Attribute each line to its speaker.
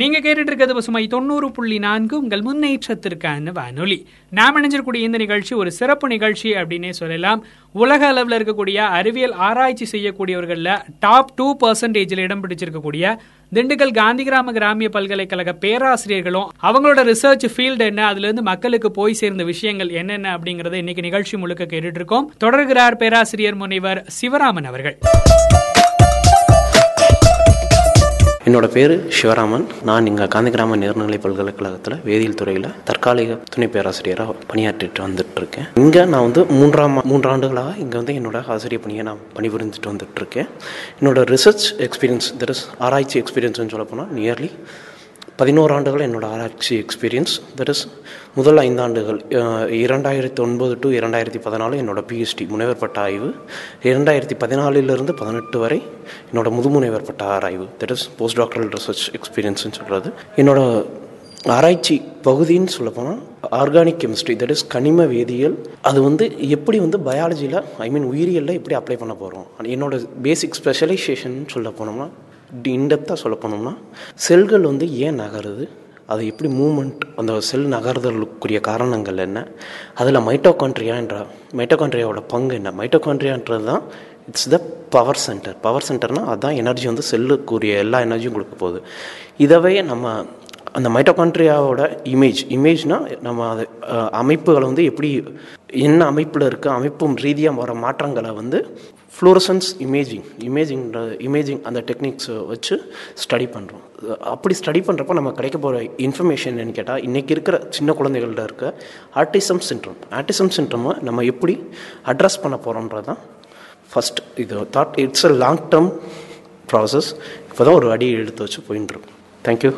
Speaker 1: நீங்க கேட்டுட்டு இருக்கிறது பசுமை தொண்ணூறு புள்ளி நான்கு உங்கள் முன்னேற்றத்திற்கான வானொலி. நாம் இணைஞ்சிருக்கூடிய இந்த நிகழ்ச்சி ஒரு சிறப்பு நிகழ்ச்சி அப்படின்னே சொல்லலாம். உலக அளவில் இருக்கக்கூடிய அறிவியல் ஆராய்ச்சி செய்யக்கூடியவர்களில் டாப் டூ பர்சன்டேஜில் இடம் பிடிச்சிருக்கக்கூடிய திண்டுக்கல் காந்திகிராம கிராமிய பல்கலைக்கழக பேராசிரியர்களும் அவங்களோட ரிசர்ச் ஃபீல்டு என்ன அதுலேருந்து மக்களுக்கு போய் சேர்ந்த விஷயங்கள் என்னென்ன அப்படிங்கறத இன்னைக்கு நிகழ்ச்சி முழுக்க கேட்டுட்டு இருக்கோம் தொடர்கிறார் பேராசிரியர் முனைவர் சிவராமன் அவர்கள்.
Speaker 2: என்னோட பேர் சிவராமன். நான் இங்கே காந்திகிராம நேர்நிலை பல்கலைக்கழகத்தில் வேதியியல் துறையில் தற்காலிக துணை பேராசிரியராக பணியாற்றிட்டு வந்துட்டு இருக்கேன் இங்கே நான் வந்து மூன்றாம் மூன்று ஆண்டுகளாக இங்கே வந்து என்னோட ஆசிரியர் பணியை நான் பணிபுரிஞ்சுட்டு வந்துட்டு இருக்கேன் என்னோட ரிசர்ச் எக்ஸ்பீரியன்ஸ் தட் இஸ் ஆராய்ச்சி எக்ஸ்பீரியன்ஸ்னு சொல்ல போனால் நியர்லி பதினோரு ஆண்டுகள் என்னோடய ஆராய்ச்சி எக்ஸ்பீரியன்ஸ் தட் இஸ் முதல் ஐந்தாண்டுகள் இரண்டாயிரத்தி ஒன்பது டு இரண்டாயிரத்தி பதினாலு என்னோடய பிஹெச்டி முனைவர் பட்ட ஆய்வு. இரண்டாயிரத்தி பதினாலிலிருந்து பதினெட்டு வரை என்னோடய முதுமுனைவர் பட்ட ஆராய்வு. That is post doctoral research எக்ஸ்பீரியன்ஸ்னு சொல்கிறது என்னோடய ஆராய்ச்சி பகுதின்னு சொல்லப்போனால் ஆர்கானிக் கெமிஸ்ட்ரி தட் இஸ் கனிம வேதியியல். அது வந்து எப்படி வந்து பயாலஜியில் ஐ மீன் உயிரியலில் எப்படி அப்ளை பண்ண போகிறோம் என்னோட பேசிக் ஸ்பெஷலைசேஷன் சொல்ல போனோம்னா இன்டெப்த்தாக சொல்ல போனோம்னா செல்கள் வந்து ஏன் நகருது? அது எப்படி மூமெண்ட் அந்த செல் நகர்தலுக்குரிய காரணங்கள் என்ன? அதில் மைட்டோகான்ட்ரியான்ற மைட்டோகான்ட்ரியாவோட பங்கு என்ன? மைட்டோகான்ட்ரியான்றது தான் it's the power centre power சென்டர்னால் அதுதான் எனர்ஜி வந்து செல்லுக்குரிய எல்லா எனர்ஜியும் கொடுக்க போகுது. இதவே நம்ம அந்த மைட்டோகான்ட்ரியாவோட இமேஜ் இமேஜ்னால் நம்ம அது அமைப்புகளை வந்து எப்படி என்ன அமைப்பில் இருக்க அமைப்பும் ரீதியாக வர மாற்றங்களை வந்து ஃப்ளோரசன்ஸ் இமேஜிங் இமேஜிங்கிற இமேஜிங் அந்த டெக்னிக்ஸை வச்சு ஸ்டடி பண்ணுறோம் அப்படி ஸ்டடி பண்ணுறப்போ நம்ம கிடைக்க போகிற இன்ஃபர்மேஷன் என்னன்னு கேட்டால் இன்றைக்கி இருக்கிற சின்ன குழந்தைகள்கிட்ட இருக்க ஆர்டிசம் சின்ட்ரம் ஆர்டிசம் சின்ட்ரமை நம்ம எப்படி அட்ரஸ் பண்ண போகிறோன்றது தான் ஃபஸ்ட் இது thought it's a long term process இப்போ தான் ஒரு அடி எடுத்து வச்சு போயின்னு இருக்கோம் தேங்க்யூ